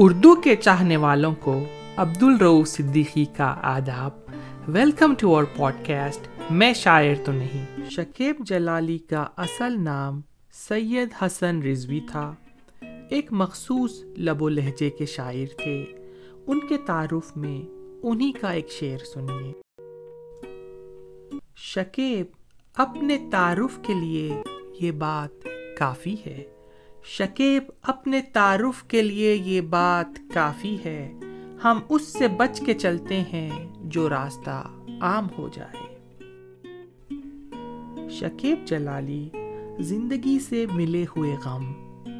اردو کے چاہنے والوں کو عبد الرو صدیقی کا آداب۔ Welcome to our podcast میں شاعر تو نہیں۔ شکیب جلالی کا اصل نام سید حسن رضوی تھا۔ ایک مخصوص لب و لہجے کے شاعر تھے۔ ان کے تعارف میں انہی کا ایک شعر سنیے۔ شکیب، اپنے تعارف کے لیے یہ بات کافی ہے۔ شکیب اپنے تعارف کے لیے یہ بات کافی ہے۔ ہم اس سے بچ کے چلتے ہیں جو راستہ عام ہو جائے۔ شکیب جلالی زندگی سے ملے ہوئے غم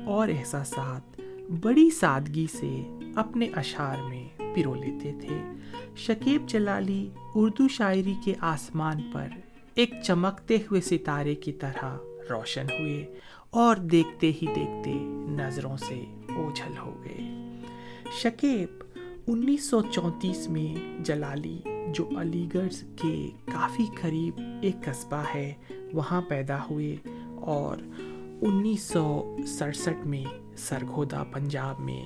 اور احساسات بڑی سادگی سے اپنے اشعار میں پرو لیتے تھے۔ شکیب جلالی اردو شاعری کے آسمان پر ایک چمکتے ہوئے ستارے کی طرح روشن ہوئے اور دیکھتے ہی دیکھتے نظروں سے اوجھل ہو گئے۔ شکیب انیس سو چونتیس میں جلالی، جو علی گڑھ کے کافی قریب ایک قصبہ ہے، وہاں پیدا ہوئے اور انیس سو سڑسٹھ میں سرگودا پنجاب میں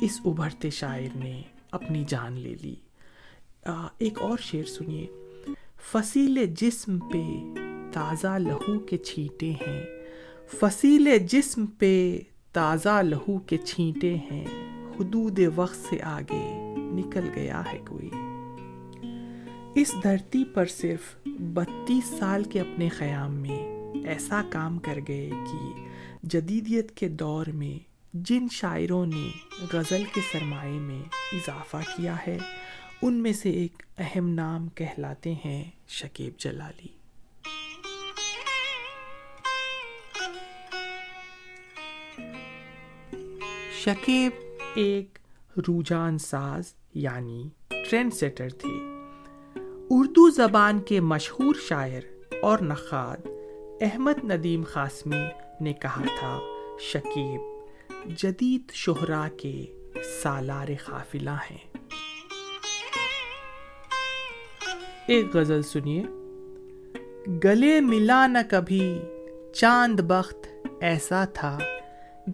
اس ابھرتے شاعر نے اپنی جان لے لی۔ ایک اور شعر سنیے۔ فصیل جسم پہ تازہ لہو کے چھینٹے ہیں فصیل جسم پہ تازہ لہو کے چھینٹے ہیں، حدود وقت سے آگے نکل گیا ہے کوئی۔ اس دھرتی پر صرف بتیس سال کے اپنے قیام میں ایسا کام کر گئے کہ جدیدیت کے دور میں جن شاعروں نے غزل کے سرمایے میں اضافہ کیا ہے، ان میں سے ایک اہم نام کہلاتے ہیں شکیب جلالی۔ شکیب ایک رجحان ساز یعنی ٹرینڈ سیٹر تھے اردو زبان کے مشہور شاعر اور نخاد احمد ندیم قاسمی نے کہا تھا، شکیب جدید شہرا کے سالار قافلہ ہیں۔ ایک غزل سنیے۔ گلے ملا نہ کبھی، چاند بخت ایسا تھا۔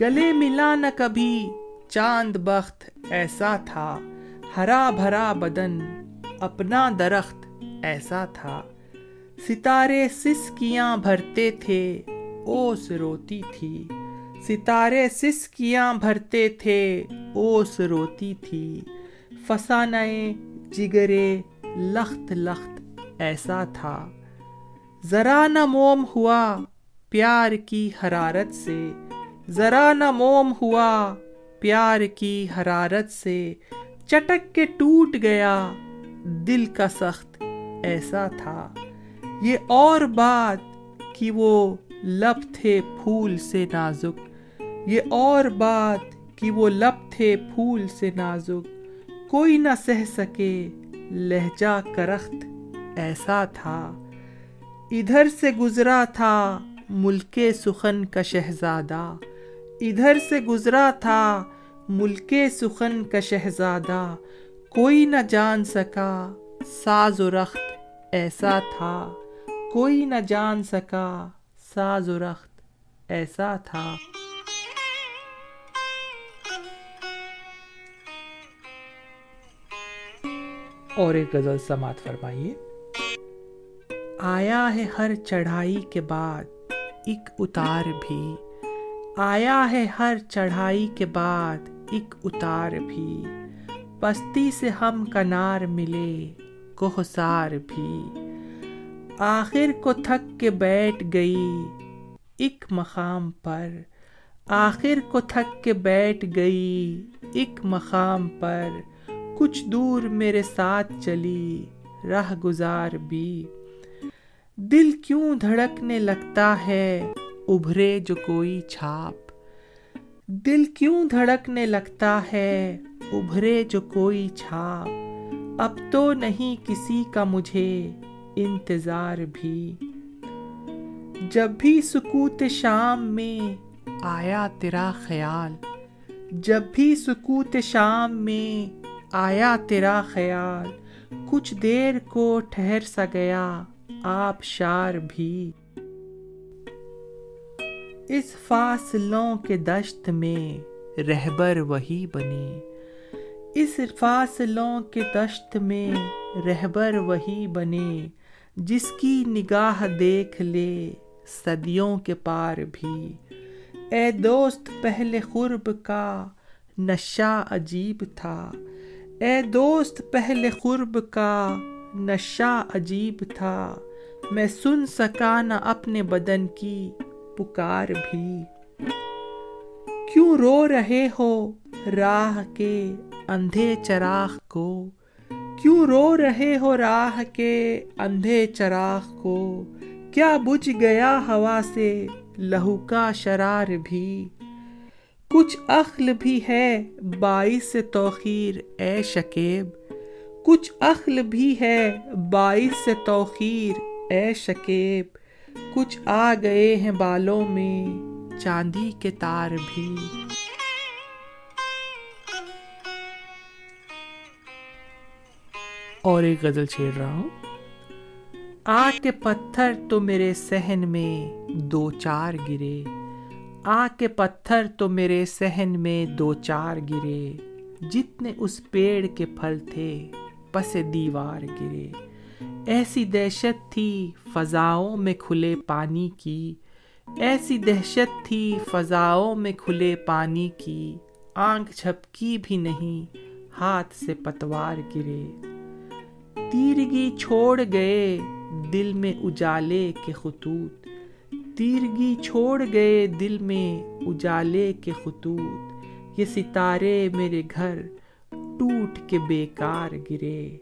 گلے ملا نہ کبھی، چاند بخت ایسا تھا، ہرا بھرا بدن اپنا درخت ایسا تھا۔ ستارے سسکیاں بھرتے تھے، اوس روتی تھی۔ ستارے سسکیاں بھرتے تھے، اوس روتی تھی۔ فسانہ جگرے لخت لخت ایسا تھا۔ ذرا نہ موم ہوا پیار کی حرارت سے۔ ذرا نہ موم ہوا، پیار کی حرارت سے چٹک کے ٹوٹ گیا۔ دل کا سخت ایسا تھا۔ یہ اور بات کہ وہ لب تھے پھول سے نازک۔ یہ اور بات کہ وہ لب تھے پھول سے نازک۔ کوئی نہ سہ سکے لہجہ کرخت ایسا تھا۔ ادھر سے گزرا تھا ملک سخن کا شہزادہ۔ ادھر سے گزرا تھا ملک سخن کا شہزادہ، کوئی نہ جان سکا ساز و رخت ایسا تھا، کوئی نہ جان سکا ساز و رخت ایسا تھا۔ اور ایک غزل سماعت فرمائیے۔ آیا ہے ہر چڑھائی کے بعد ایک اتار بھی۔ آیا ہے ہر چڑھائی کے بعد ایک اتار بھی۔ پستی سے ہم کنار ملے کوہسار بھی۔ آخر کو تھک کے بیٹھ گئی ایک مقام پر۔ آخر کو تھک کے بیٹھ گئی ایک مقام پر۔ کچھ دور میرے ساتھ چلی راہ گزار بھی۔ دل کیوں دھڑکنے لگتا ہے؟ ابھرے جو کوئی چھاپ۔ دل کیوں دھڑکنے لگتا ہے ابھرے جو کوئی چھاپ۔ اب تو نہیں کسی کا مجھے انتظار بھی۔ جب بھی سکوت شام میں آیا تیرا خیال۔ جب بھی سکوت شام میں آیا تیرا خیال۔ کچھ دیر کو ٹھہر سا گیا آپ شار بھی۔ اس فاصلوں کے دشت میں رہبر وہی بنے اس فاصلوں کے دشت میں رہبر وہی بنے جس کی نگاہ دیکھ لے صدیوں کے پار بھی۔ اے دوست، پہلے قرب کا نشہ عجیب تھا۔ اے دوست، پہلے قرب کا نشہ عجیب تھا۔ میں سن سکا نہ اپنے بدن کی پکار بھی۔ کیوں رو رہے ہو راہ کے اندھے چراغ کو؟ کیوں رو رہے ہو راہ کے اندھے چراغ کو؟ کیا بجھ گیا ہوا سے لہو کا شرار بھی؟ کچھ عقل بھی ہے باعث توخیر، اے شکیب۔ کچھ عقل بھی ہے باعث توخیر، اے شکیب۔ کچھ آ گئے ہیں بالوں میں، چاندی کے تار بھی۔ اور ایک غزل چھیڑ رہا ہوں۔ آ کے پتھر تو میرے سہن میں دو چار گرے۔ آ کے پتھر تو میرے سہن میں دو چار گرے۔ جتنے اس پیڑ کے پھل تھے، پس دیوار گرے۔ ایسی دہشت تھی فضاؤں میں کھلے پانی کی۔ ایسی دہشت تھی فضاؤں میں کھلے پانی کی۔ آنکھ جھپکی بھی نہیں، ہاتھ سے پتوار گرے۔ تیرگی چھوڑ گئے دل میں اجالے کے خطوط۔ تیرگی چھوڑ گئے دل میں اجالے کے خطوط۔ یہ ستارے میرے گھر ٹوٹ کے بیکار گرے۔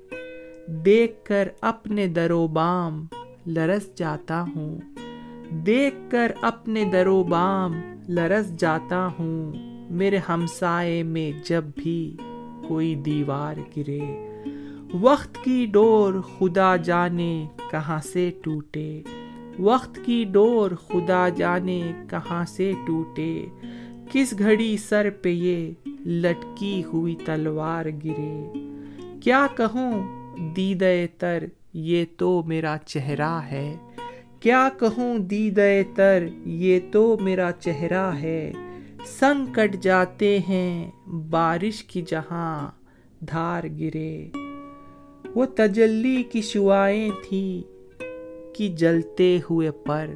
دیکھ کر اپنے درو بام لرس جاتا ہوں۔ دیکھ کر اپنے درو بام لرس جاتا ہوں۔ میرے ہمسائے میں جب بھی کوئی دیوار گرے، وقت کی ڈور خدا جانے کہاں سے ٹوٹے۔ وقت کی ڈور خدا جانے کہاں سے ٹوٹے۔ کس گھڑی سر پہ یہ لٹکی ہوئی تلوار گرے۔ کیا کہوں دید تر، یہ تو میرا چہرہ ہے۔ کیا کہوں دید تر، یہ تو میرا چہرہ ہے۔ سنگ کٹ جاتے ہیں بارش کی جہاں دھار گرے۔ وہ تجلی کی شعائیں تھیں کہ جلتے ہوئے پر۔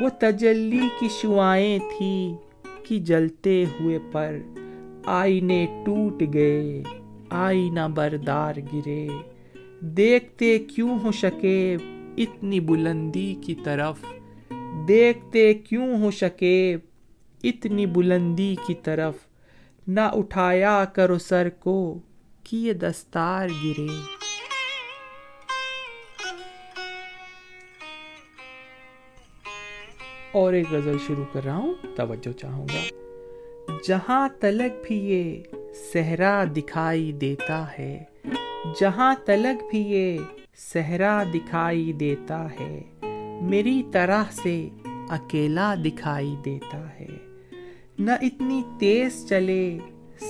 وہ تجلی کی شعائیں تھیں کہ جلتے ہوئے پر۔ آئینے ٹوٹ گئے۔ آئینہ بردار گرے۔ دیکھتے کیوں ہو شکے اتنی بلندی کی طرف۔ دیکھتے کیوں ہو شکے اتنی بلندی کی طرف۔ نہ اٹھایا کرو سر کو کہ یہ دستار گرے۔ اور ایک غزل شروع کر رہا ہوں، توجہ چاہوں گا۔ جہاں تلک بھی یہ صحرا دکھائی دیتا ہے۔ جہاں تلک بھی یہ صحرا دکھائی دیتا ہے، میری طرح سے اکیلا دکھائی دیتا ہے۔ نہ اتنی تیز چلے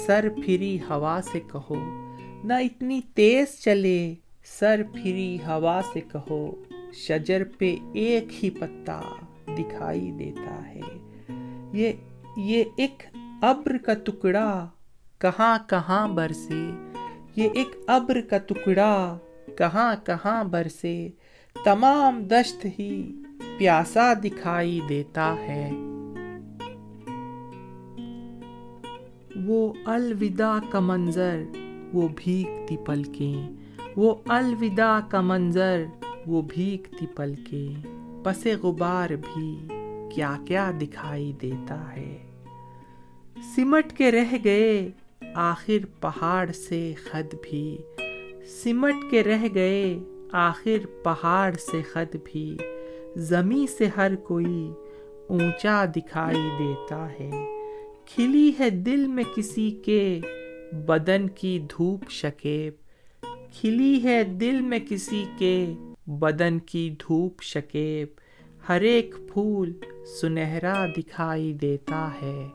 سر پھری ہوا سے کہو۔ نہ اتنی تیز چلے سر پھری ہوا سے کہو۔ شجر پہ ایک ہی پتا دکھائی دیتا ہے۔ یہ یہ ایک ابر کا ٹکڑا کہاں کہاں برسے، یہ ایک ابر کا ٹکڑا کہاں کہاں برسے، تمام دشت ہی پیاسا دکھائی دیتا ہے۔ وہ الوداع کا منظر، وہ بھیگتی پلکیں۔ وہ الوداع کا منظر، وہ بھیگتی پلکیں۔ پس غبار بھی کیا کیا دکھائی دیتا ہے۔ سمٹ کے رہ گئے آخر پہاڑ سے خد بھی۔ سمٹ کے رہ گئے آخر پہاڑ سے خد بھی۔ زمیں سے ہر کوئی اونچا دکھائی دیتا ہے۔ کھلی ہے دل میں کسی کے بدن کی دھوپ شکیب۔ کھلی ہے دل میں کسی کے بدن کی دھوپ شکیب۔ ہر ایک پھول سنہرا دکھائی دیتا ہے۔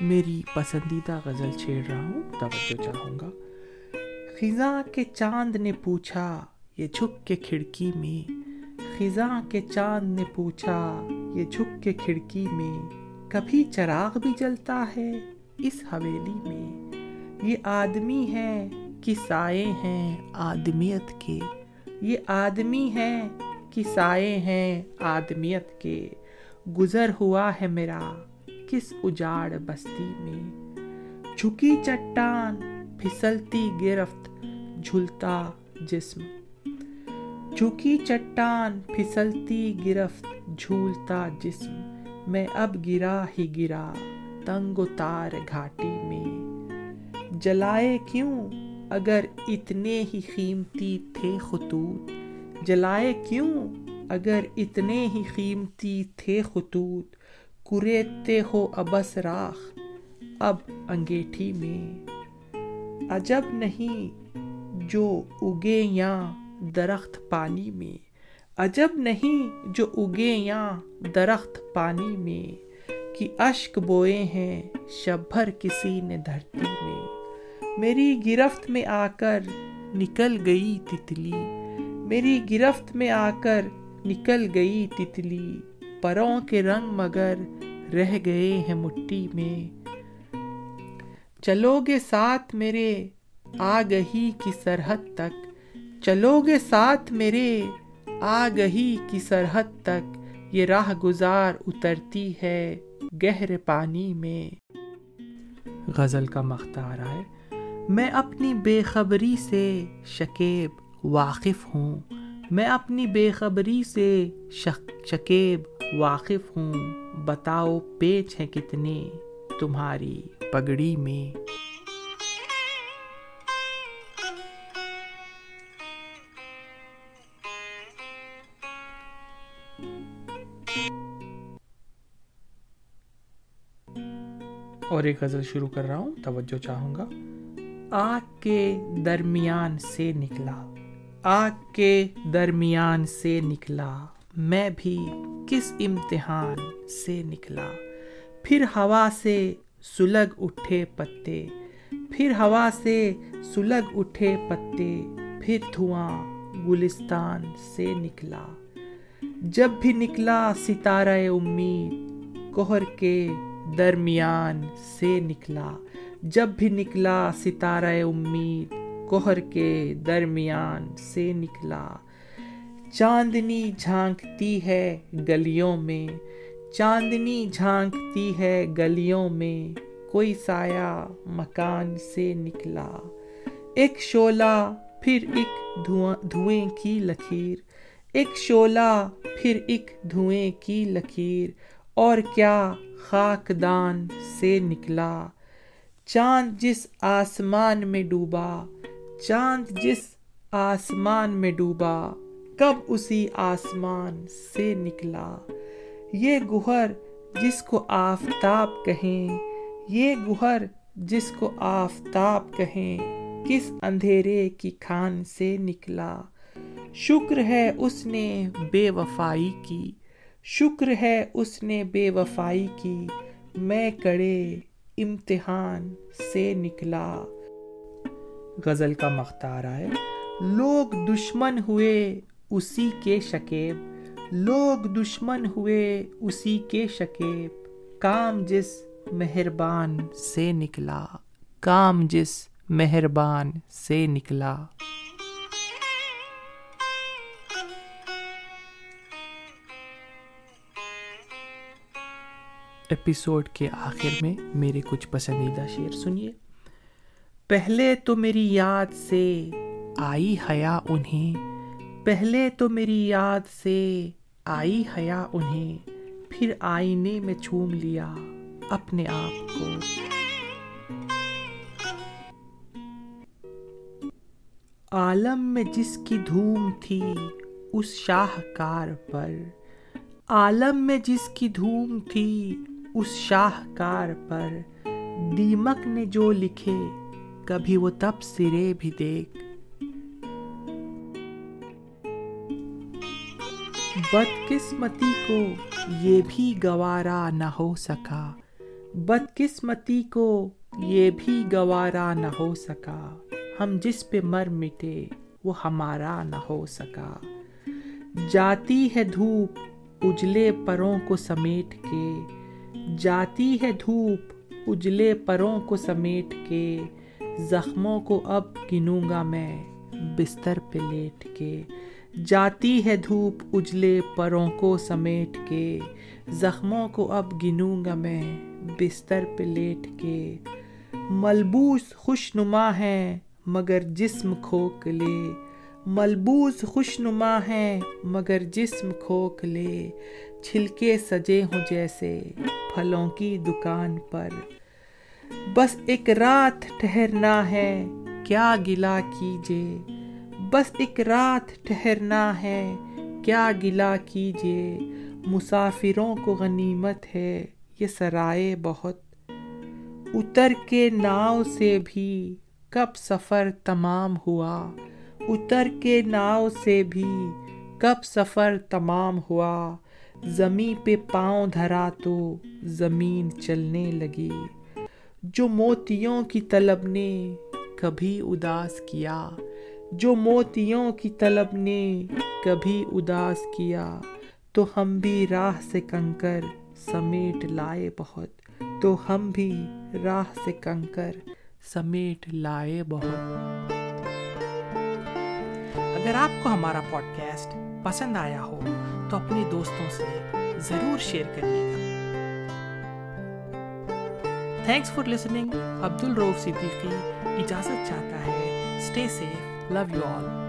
میری پسندیدہ غزل چھیڑ رہا ہوں توجہ چاہوں گا۔ خزاں کے چاند نے پوچھا، یہ جھک کے کھڑکی میں۔ خزاں کے چاند نے پوچھا، یہ جھک کے کھڑکی میں۔ کبھی چراغ بھی جلتا ہے اس حویلی میں۔ یہ آدمی ہے کہ سائے ہیں آدمیت کے۔ یہ آدمی ہے کہ سائے ہیں آدمیت کے۔ گزر ہوا ہے میرا کس اجاڑ بستی میں جھکی چٹان پھسلتی گرفت جھلتا جسم جھکی چٹان پھسلتی گرفت جھولتا جسم میں اب گرا ہی گرا تنگ و تار گھاٹی میں جلائے کیوں اگر اتنے ہی قیمتی تھے خطوط جلائے کیوں اگر اتنے ہی قیمتی تھے خطوط کریتے ہو ابس راخ اب انگیٹھی میں عجب نہیں جو اگے یا درخت پانی میں عجب نہیں جو اگے یا درخت پانی میں کہ اشک بوئے ہیں شب بھر کسی نے دھرتی میں میری گرفت میں آ کر نکل گئی تتلی میری گرفت میں آ کر نکل گئی تتلی پروں کے رنگ مگر رہ گئے ہیں مٹی میں۔ چلو گے ساتھ میرے آگہی کی سرحد تک۔ چلو گے ساتھ میرے آگہی کی سرحد تک۔ یہ راہ گزار اترتی ہے گہرے پانی میں۔ غزل کا مختار ہے میں اپنی بے خبری سے شکیب واقف ہوں۔ میں اپنی بے خبری سے شک شکیب واقف ہوں۔ بتاؤ پیچ ہیں کتنے تمہاری پگڑی میں۔ اور ایک غزل شروع کر رہا ہوں، توجہ چاہوں گا۔ آگ کے درمیان سے نکلا، آگ کے درمیان سے نکلا، میں بھی کس امتحان سے نکلا؟ پھر ہوا سے سلگ اٹھے پتے، پھر ہوا سے سلگ اٹھے پتے، پھر دھواں گلستان سے نکلا۔ جب بھی نکلا ستارہ امید کوہر کے درمیان سے نکلا۔ جب بھی نکلا ستارہ امید کوہر کے درمیان سے نکلا۔ چاندنی جھانکتی ہے گلیوں میں، چاندنی جھانکتی ہے گلیوں میں، کوئی سایہ مکان سے نکلا۔ ایک شولہ پھر ایک دھوئیں کی لکیر۔ ایک شولہ پھر ایک دھوئیں کی لکیر۔ اور کیا خاکدان سے نکلا۔ چاند جس آسمان میں ڈوبا، چاند جس آسمان میں ڈوبا۔ کب اسی آسمان سے نکلا؟ یہ گہر جس کو آفتاب کہیں، یہ گہر جس کو آفتاب کہیں، کس اندھیرے کی کھان سے نکلا؟ شکر ہے اس نے بے وفائی کی، شکر ہے اس نے بے وفائی کی، میں کڑے امتحان سے نکلا۔ غزل کا مختار آئے۔ لوگ دشمن ہوئے۔ اسی کے شکیب۔ لوگ دشمن ہوئے اسی کے شکیب۔ کام جس مہربان سے نکلا۔ کام جس مہربان سے نکلا۔ ایپیسوڈ کے آخر میں میرے کچھ پسندیدہ شعر سنیے۔ پہلے تو میری یاد سے آئی حیا انہیں۔ پہلے تو میری یاد سے آئی حیا انہیں، پھر آئینے میں چھوم لیا اپنے آپ کو۔ عالم میں جس کی دھوم تھی اس شاہکار پر۔ عالم میں جس کی دھوم تھی اس شاہکار پر۔ دیمک نے جو لکھے، کبھی وہ تب سرے بھی دیکھ۔ بدقسمتی کو یہ بھی گوارا نہ ہو سکا۔ بدقسمتی کو یہ بھی گوارا نہ ہو سکا۔ ہم جس پہ مر مٹے وہ ہمارا نہ ہو سکا۔ جاتی ہے دھوپ اجلے پروں کو سمیٹ کے۔ جاتی ہے دھوپ اجلے پروں کو سمیٹ کے۔ زخموں کو اب گنوں گا میں بستر پہ لیٹ کے۔ جاتی ہے دھوپ اجلے پروں کو سمیٹ کے، زخموں کو اب گنوں گا میں بستر پہ لیٹ کے۔ ملبوس خوش نما ہے مگر جسم کھوکھلے ملبوس خوش نما ہے مگر جسم کھوکھلے چھلکے سجے ہوں جیسے پھلوں کی دکان پر۔ بس ایک رات ٹھہرنا ہے، کیا گلا کیجیے؟ بس ایک رات ٹھہرنا ہے۔ کیا گلا کیجیے مسافروں کو غنیمت ہے۔ یہ سرائے بہت۔ اتر کے ناؤ سے بھی کب سفر تمام ہوا۔ اتر کے ناؤ سے بھی کب سفر تمام ہوا۔ زمیں پہ پاؤں دھرا تو زمین چلنے لگی۔ جو موتیوں کی طلب نے کبھی اداس کیا۔ جو موتیوں کی طلب نے کبھی اداس کیا، تو ہم بھی راہ سے کنکر سمیٹ لائے بہت۔ تو ہم بھی راہ سے کنکر سمیٹ لائے بہت۔ اگر آپ کو ہمارا پوڈ کاسٹ پسند آیا ہو، تو اپنے دوستوں سے ضرور شیئر کریے گا۔ تھینکس فار لسننگ عبد الروف صدیقی اجازت چاہتا ہے اسٹے سیف نفیون